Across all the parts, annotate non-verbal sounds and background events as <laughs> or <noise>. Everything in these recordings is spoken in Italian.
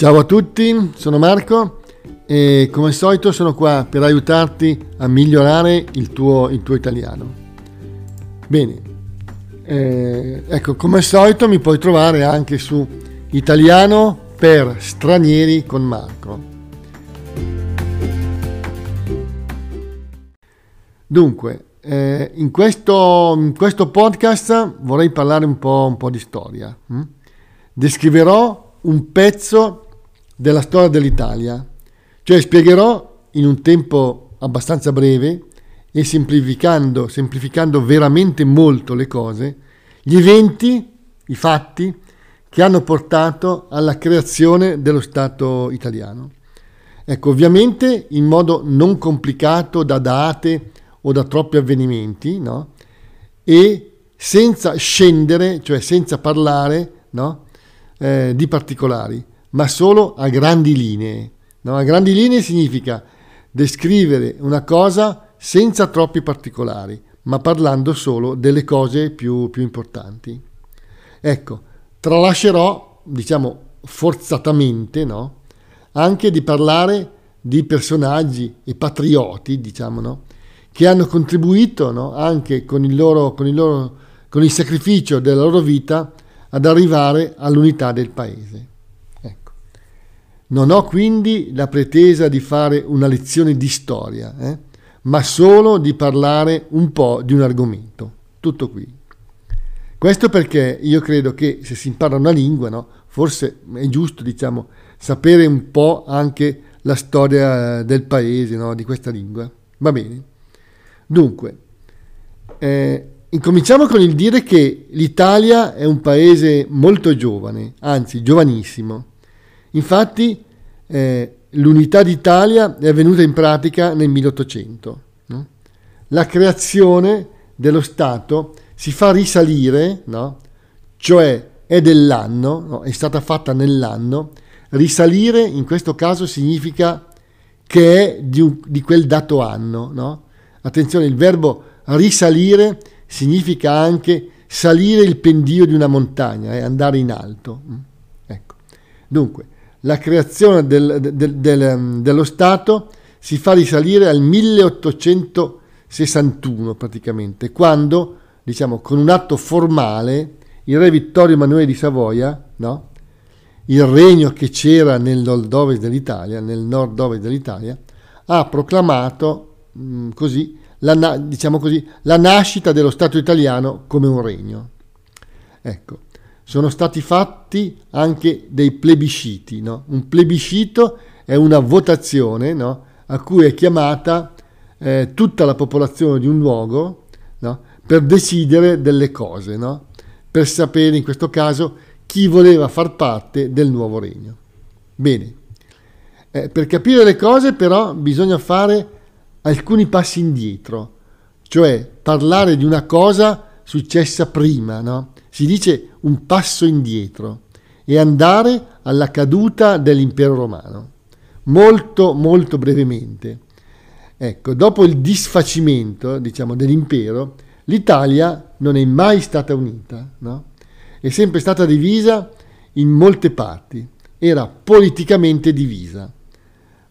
Ciao a tutti, sono Marco e come al solito sono qua per aiutarti a migliorare il tuo, il tuo italiano. Bene, eh, ecco, come al solito mi puoi trovare anche su Italiano per stranieri con Marco. Dunque, eh, in, questo, in, questo, podcast vorrei parlare un po', un po di storia. Hm? Descriverò un pezzo della storia dell'Italia, cioè spiegherò in un tempo abbastanza breve e semplificando, semplificando veramente molto le cose, gli eventi, i fatti che hanno portato alla creazione dello Stato italiano. Ecco, ovviamente in modo non complicato da date o da troppi avvenimenti, no? E senza scendere, cioè senza parlare, no? eh, di particolari, ma solo a grandi linee. No? A grandi linee significa descrivere una cosa senza troppi particolari, ma parlando solo delle cose più, più importanti. Ecco, tralascerò, diciamo forzatamente, no? anche di parlare di personaggi e patrioti, diciamo, no? che hanno contribuito no? anche con il, loro, con, il loro, con il sacrificio della loro vita ad arrivare all'unità del paese. Non ho quindi la pretesa di fare una lezione di storia, eh? ma solo di parlare un po' di un argomento. Tutto qui. Questo perché io credo che se si impara una lingua, no, forse è giusto diciamo, sapere un po' anche la storia del paese, no, di questa lingua. Va bene. Dunque, eh, incominciamo con il dire che l'Italia è un paese molto giovane, anzi giovanissimo. Infatti, eh, l'unità d'Italia è avvenuta in pratica nel 1800. No? La creazione dello Stato si fa risalire, no? cioè è dell'anno, no? è stata fatta nell'anno. Risalire in questo caso significa che è di, un, di quel dato anno. No? Attenzione, il verbo risalire significa anche salire il pendio di una montagna, eh, andare in alto. Mm? Ecco. Dunque, la creazione del, del, del, ehm, dello Stato si fa risalire al 1861 praticamente, quando, diciamo, con un atto formale, il re Vittorio Emanuele di Savoia, no? il regno che c'era nel nord-ovest dell'Italia, nel nord-ovest dell'Italia, ha proclamato mh, mm, così, la, diciamo così, la nascita dello Stato italiano come un regno. Ecco, sono stati fatti anche dei plebisciti. No? Un plebiscito è una votazione no? a cui è chiamata eh, tutta la popolazione di un luogo no? per decidere delle cose, per sapere in questo caso chi voleva far parte del nuovo regno. Bene, eh, per capire le cose però bisogna fare alcuni passi indietro, cioè parlare di una cosa successa prima, no? Si dice un passo indietro e andare alla caduta dell'impero romano. Molto, molto brevemente. Ecco, dopo il disfacimento, diciamo, dell'impero, l'Italia non è mai stata unita, no? È sempre stata divisa in molte parti, era politicamente divisa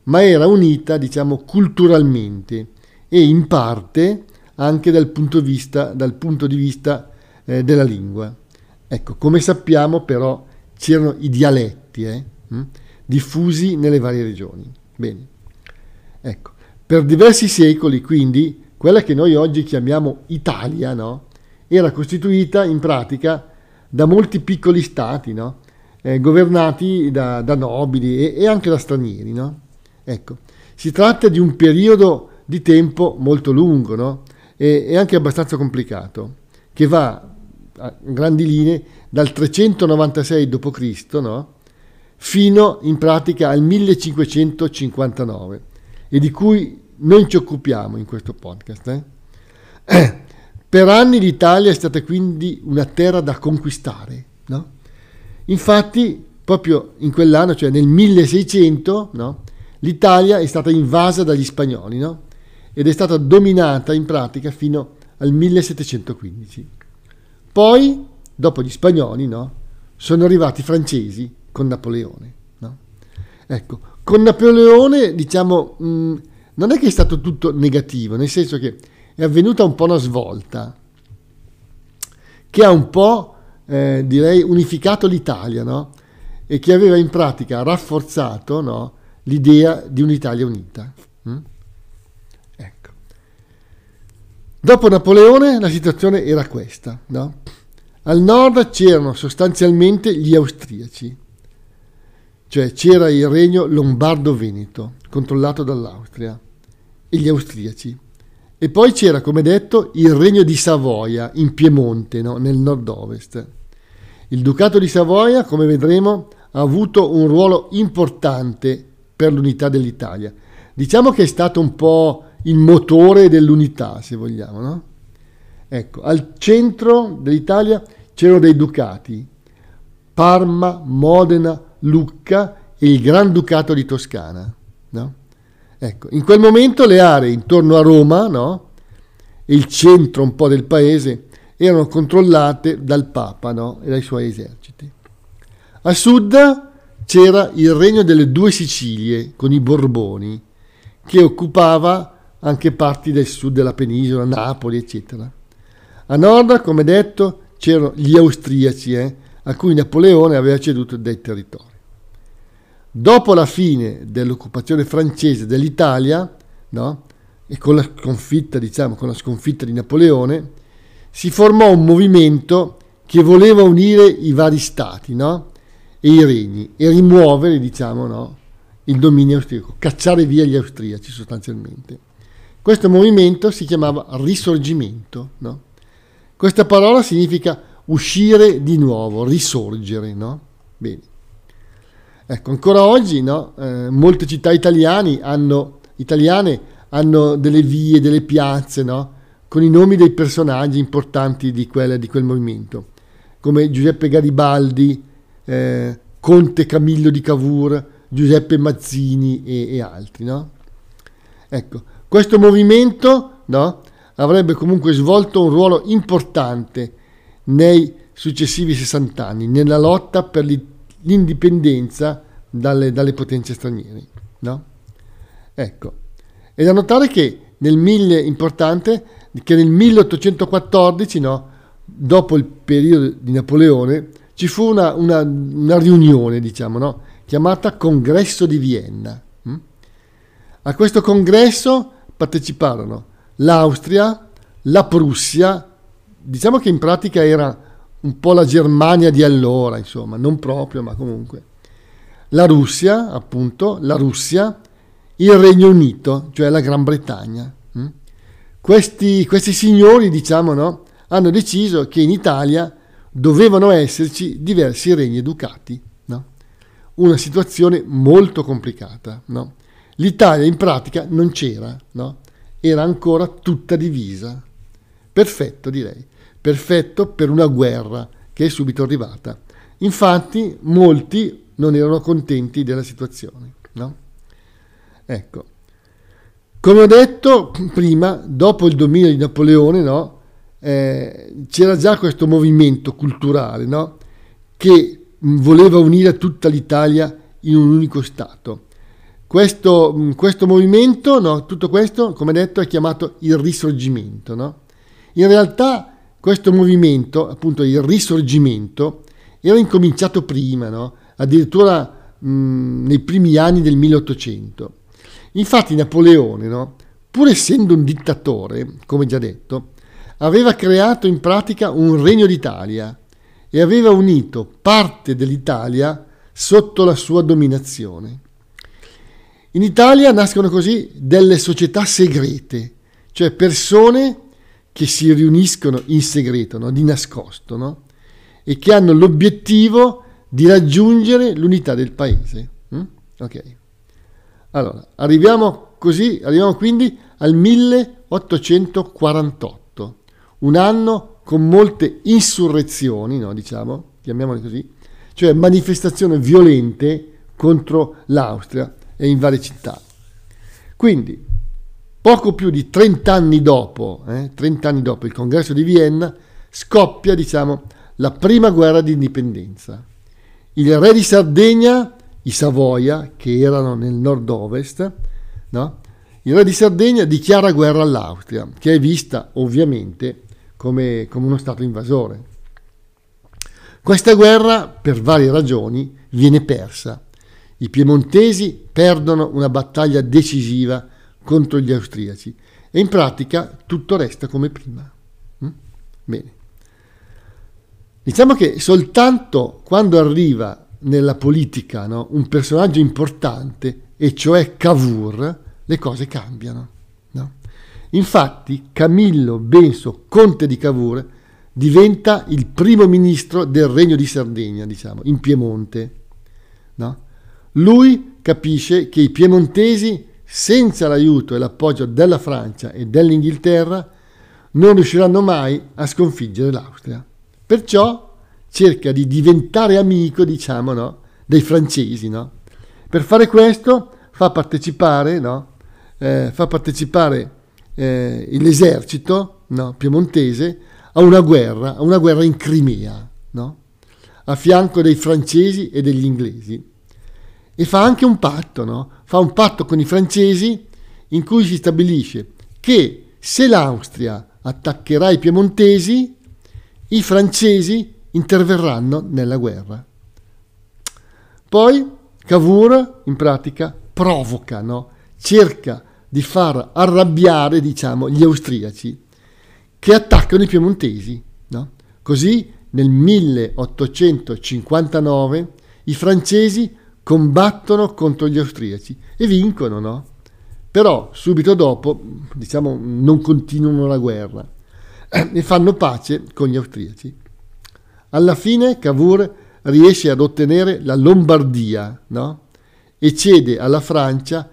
ma era unita, diciamo, culturalmente e in parte anche dal punto vista, punto di vista eh, della lingua. Ecco, come sappiamo però c'erano i dialetti eh, hm, diffusi nelle varie regioni. Bene, ecco, per diversi secoli quindi quella che noi oggi chiamiamo Italia, no, era costituita in pratica da molti piccoli stati, no, eh, governati da, da nobili e, e, anche da stranieri, no? Ecco, si tratta di un periodo di tempo molto lungo no? e, e anche abbastanza complicato, che va a grandi linee dal 396 d.C. No? fino in pratica al 1559 e di cui non ci occupiamo in questo podcast. Eh? <clears throat> Per anni l'Italia è stata quindi una terra da conquistare. No? Infatti, proprio in quell'anno, cioè nel 1600, no? l'Italia è stata invasa dagli spagnoli no? ed è stata dominata in pratica fino al 1715. Poi, dopo gli spagnoli, no? sono arrivati i francesi con Napoleone. No? Ecco, con Napoleone, diciamo, mh, non è che è stato tutto negativo, nel senso che è avvenuta un po' una svolta che ha un po', eh, direi, unificato l'Italia, no? E che aveva in pratica rafforzato no? l'idea di un'Italia unita. Mm? Ecco. Dopo Napoleone la situazione era questa, no? Al nord c'erano sostanzialmente gli austriaci, cioè c'era il regno lombardo-veneto, controllato dall'Austria, e gli austriaci. E poi c'era, come detto, il regno di Savoia, in Piemonte, no? nel nord-ovest. Il ducato di Savoia, come vedremo, ha avuto un ruolo importante per l'unità dell'Italia. Diciamo che è stato un po' il motore dell'unità, se vogliamo, no? Ecco, al centro dell'Italia c'erano dei ducati, Parma, Modena, Lucca e il Granducato di Toscana. No? Ecco, in quel momento le aree intorno a Roma no? e il centro un po' del paese erano controllate dal Papa no? e dai suoi eserciti. A sud c'era il regno delle due Sicilie con i Borboni, che occupava anche parti del sud della penisola, Napoli, eccetera. A nord, come detto, c'erano gli austriaci, eh, a cui Napoleone aveva ceduto dei territori. Dopo la fine dell'occupazione francese dell'Italia, no, e con la sconfitta, diciamo, con la sconfitta di Napoleone, si formò un movimento che voleva unire i vari stati, no, e i regni e rimuovere, diciamo, no, il dominio austriaco, cacciare via gli austriaci sostanzialmente. Questo movimento si chiamava risorgimento, no? Questa parola significa uscire di nuovo, risorgere, no? Ecco, ancora oggi, no? eh, molte città hanno, italiane hanno delle vie, delle piazze? Con i nomi dei personaggi importanti di, quella, di quel movimento, come Giuseppe Garibaldi, eh, Conte Camillo di Cavour, Giuseppe Mazzini e, e altri? Ecco, questo movimento, no? avrebbe comunque svolto un ruolo importante nei successivi 60 anni nella lotta per l'indipendenza dalle, dalle potenze straniere. No? Ecco, è da notare che nel, mille, che nel 1814, no, dopo il periodo di Napoleone, ci fu una, una, una riunione, diciamo, no, chiamata Congresso di Vienna. Hm? A questo congresso parteciparono l'Austria, la Prussia, diciamo che in pratica era un po' la Germania di allora, insomma, non proprio, ma comunque. La Russia, appunto, la Russia, il Regno Unito, cioè la Gran Bretagna. Hm? Questi, questi signori, diciamo, no, hanno deciso che in Italia dovevano esserci diversi regni educati. No? Una situazione molto complicata. No? L'Italia in pratica non c'era, no? era ancora tutta divisa. Perfetto, direi. Perfetto per una guerra che è subito arrivata. Infatti, molti non erano contenti della situazione. No? Ecco. Come ho detto prima, dopo il dominio di Napoleone, no, eh, c'era già questo movimento culturale no, che voleva unire tutta l'Italia in un unico Stato. Questo, mm, questo movimento, no, tutto questo, come detto, è chiamato il risorgimento. No? In realtà questo movimento, appunto il risorgimento, era incominciato prima, no? addirittura mh, mm, nei primi anni del 1800. Infatti Napoleone, no? pur essendo un dittatore, come già detto, aveva creato in pratica un regno d'Italia e aveva unito parte dell'Italia sotto la sua dominazione. In Italia nascono così delle società segrete, cioè persone che si riuniscono in segreto, no? di nascosto, no? e che hanno l'obiettivo di raggiungere l'unità del paese. Mm? Ok. Allora, arriviamo così, arriviamo quindi al 1848, un anno con molte insurrezioni, no? diciamo, chiamiamole così, cioè manifestazioni violente contro l'Austria e in varie città. Quindi, poco più di 30 anni dopo, eh, 30 anni dopo il congresso di Vienna, scoppia, diciamo, la prima guerra di indipendenza. Il re di Sardegna i Savoia, che erano nel nord-ovest, no? il re di Sardegna dichiara guerra all'Austria, che è vista ovviamente come, come uno Stato invasore. Questa guerra, per varie ragioni, viene persa. I piemontesi perdono una battaglia decisiva contro gli austriaci e in pratica tutto resta come prima. Mm? Bene. Diciamo che soltanto quando arriva nella politica no, un personaggio importante, e cioè Cavour, le cose cambiano. No? Infatti Camillo Benso, conte di Cavour, diventa il primo ministro del Regno di Sardegna, diciamo, in Piemonte. No? Lui capisce che i piemontesi, senza l'aiuto e l'appoggio della Francia e dell'Inghilterra, non riusciranno mai a sconfiggere l'Austria. Perciò cerca di diventare amico, diciamo, no, dei francesi. No? Per fare questo fa partecipare, no, eh, fa partecipare eh, l'esercito piemontese a una guerra, a una guerra in Crimea, a fianco dei francesi e degli inglesi e fa anche un patto, no? fa un patto con i francesi in cui si stabilisce che se l'Austria attaccherà i piemontesi, i francesi interverranno nella guerra. Poi Cavour in pratica provoca, no? cerca di far arrabbiare diciamo, gli austriaci che attaccano i piemontesi. No? Così nel 1859 i francesi combattono contro gli austriaci e vincono, no? Però subito dopo, diciamo, non continuano la guerra <clears throat> e fanno pace con gli austriaci. Alla fine Cavour riesce ad ottenere la Lombardia, no? E cede alla Francia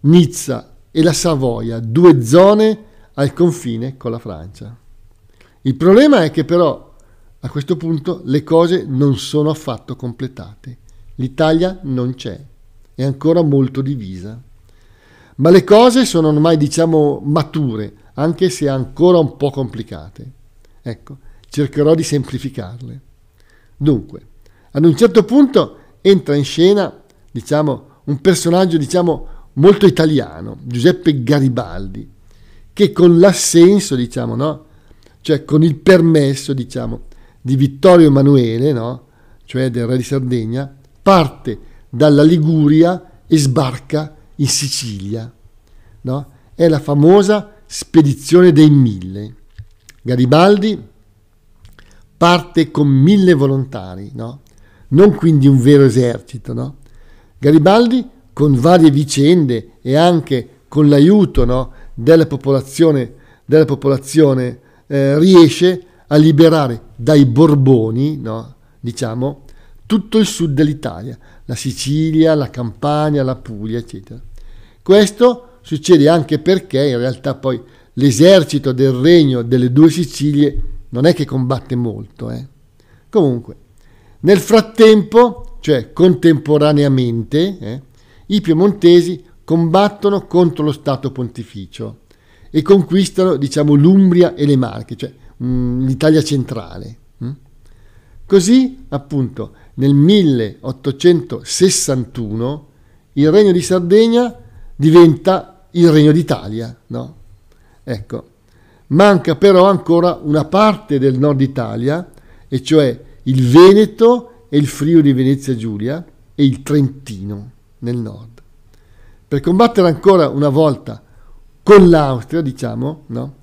Nizza e la Savoia, due zone al confine con la Francia. Il problema è che però a questo punto le cose non sono affatto completate. L'Italia non c'è, è ancora molto divisa. Ma le cose sono ormai, diciamo, mature, anche se ancora un po' complicate. Ecco, cercherò di semplificarle. Dunque, ad un certo punto entra in scena, diciamo, un personaggio, diciamo, molto italiano, Giuseppe Garibaldi, che con l'assenso, diciamo, no? Cioè con il permesso, diciamo, di Vittorio Emanuele, no? Cioè del re di Sardegna, parte dalla Liguria e sbarca in Sicilia. No? È la famosa spedizione dei mille. Garibaldi parte con mille volontari, no? non quindi un vero esercito. No? Garibaldi, con varie vicende e anche con l'aiuto no, della popolazione, della popolazione eh, riesce a liberare dai Borboni, diciamo, tutto il sud dell'Italia, la Sicilia, la Campania, la Puglia, eccetera. Questo succede anche perché in realtà poi l'esercito del regno delle due Sicilie non è che combatte molto. Eh. Comunque, nel frattempo, cioè contemporaneamente, eh, i piemontesi combattono contro lo Stato pontificio e conquistano, diciamo, l'Umbria e le Marche, cioè mh, mm, l'Italia centrale. Hm? Così, appunto, nel 1861 il Regno di Sardegna diventa il Regno d'Italia. No? Ecco. Manca però ancora una parte del nord Italia, e cioè il Veneto e il Friuli Venezia Giulia e il Trentino nel nord. Per combattere ancora una volta con l'Austria, diciamo, no?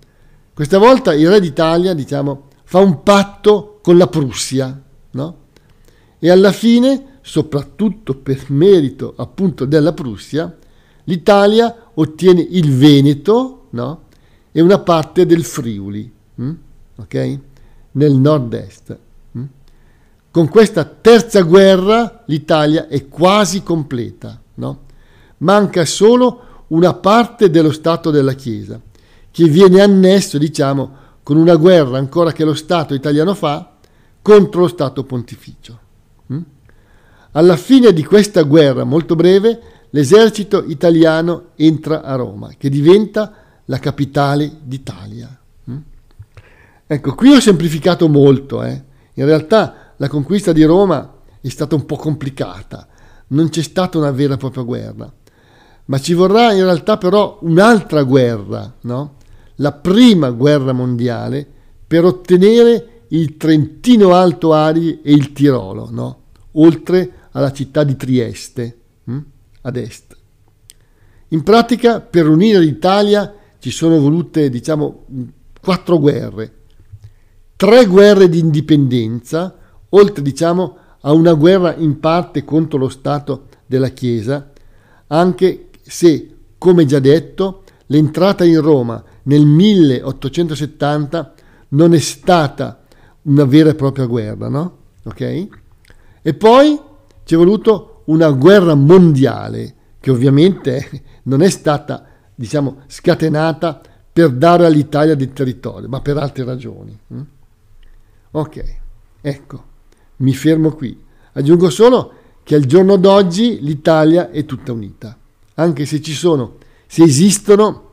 questa volta il re d'Italia diciamo, fa un patto con la Prussia, no? E alla fine, soprattutto per merito appunto della Prussia, l'Italia ottiene il Veneto no? e una parte del Friuli, hm? okay? nel nord-est. Hm? Con questa terza guerra l'Italia è quasi completa, no? manca solo una parte dello Stato della Chiesa, che viene annesso, diciamo, con una guerra ancora che lo Stato italiano fa contro lo Stato pontificio. Mm? Alla fine di questa guerra molto breve, l'esercito italiano entra a Roma, che diventa la capitale d'Italia. Mm? Ecco, qui ho semplificato molto. Eh. In realtà la conquista di Roma è stata un po' complicata, non c'è stata una vera e propria guerra, ma ci vorrà in realtà però un'altra guerra, no? la prima guerra mondiale, per ottenere il Trentino Alto Adige e il Tirolo, no? oltre alla città di Trieste, hm? ad est. In pratica, per unire l'Italia ci sono volute, diciamo, quattro guerre, tre guerre di indipendenza, oltre, diciamo, a una guerra in parte contro lo Stato della Chiesa, anche se, come già detto, l'entrata in Roma nel 1870 non è stata una vera e propria guerra, no? Ok? E poi ci è voluto una guerra mondiale che ovviamente <laughs> non è stata, diciamo, scatenata per dare all'Italia del territorio, ma per altre ragioni. Hm? Ok, ecco, mi fermo qui. Aggiungo solo che al giorno d'oggi l'Italia è tutta unita, anche se ci sono, se esistono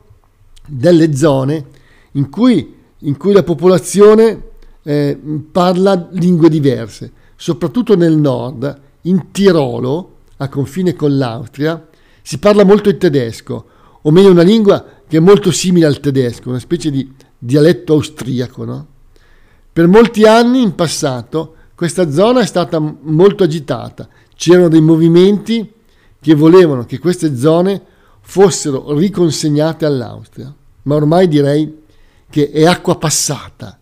delle zone in cui, in cui la popolazione eh, parla lingue diverse, soprattutto nel nord, in Tirolo, a confine con l'Austria, si parla molto il tedesco, o meglio una lingua che è molto simile al tedesco, una specie di dialetto austriaco. No? Per molti anni in passato questa zona è stata molto agitata, c'erano dei movimenti che volevano che queste zone fossero riconsegnate all'Austria, ma ormai direi che è acqua passata?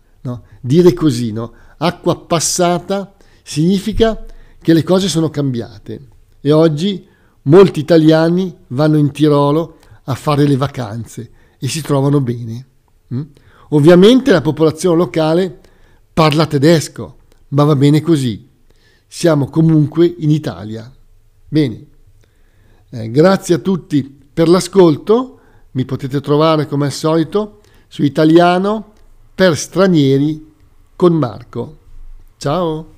Dire così, no? acqua passata significa che le cose sono cambiate e oggi molti italiani vanno in Tirolo a fare le vacanze e si trovano bene. Mm? Ovviamente la popolazione locale parla tedesco, ma va bene così. Siamo comunque in Italia. Bene, eh, grazie a tutti per l'ascolto. Mi potete trovare come al solito su italiano per stranieri con Marco. Ciao!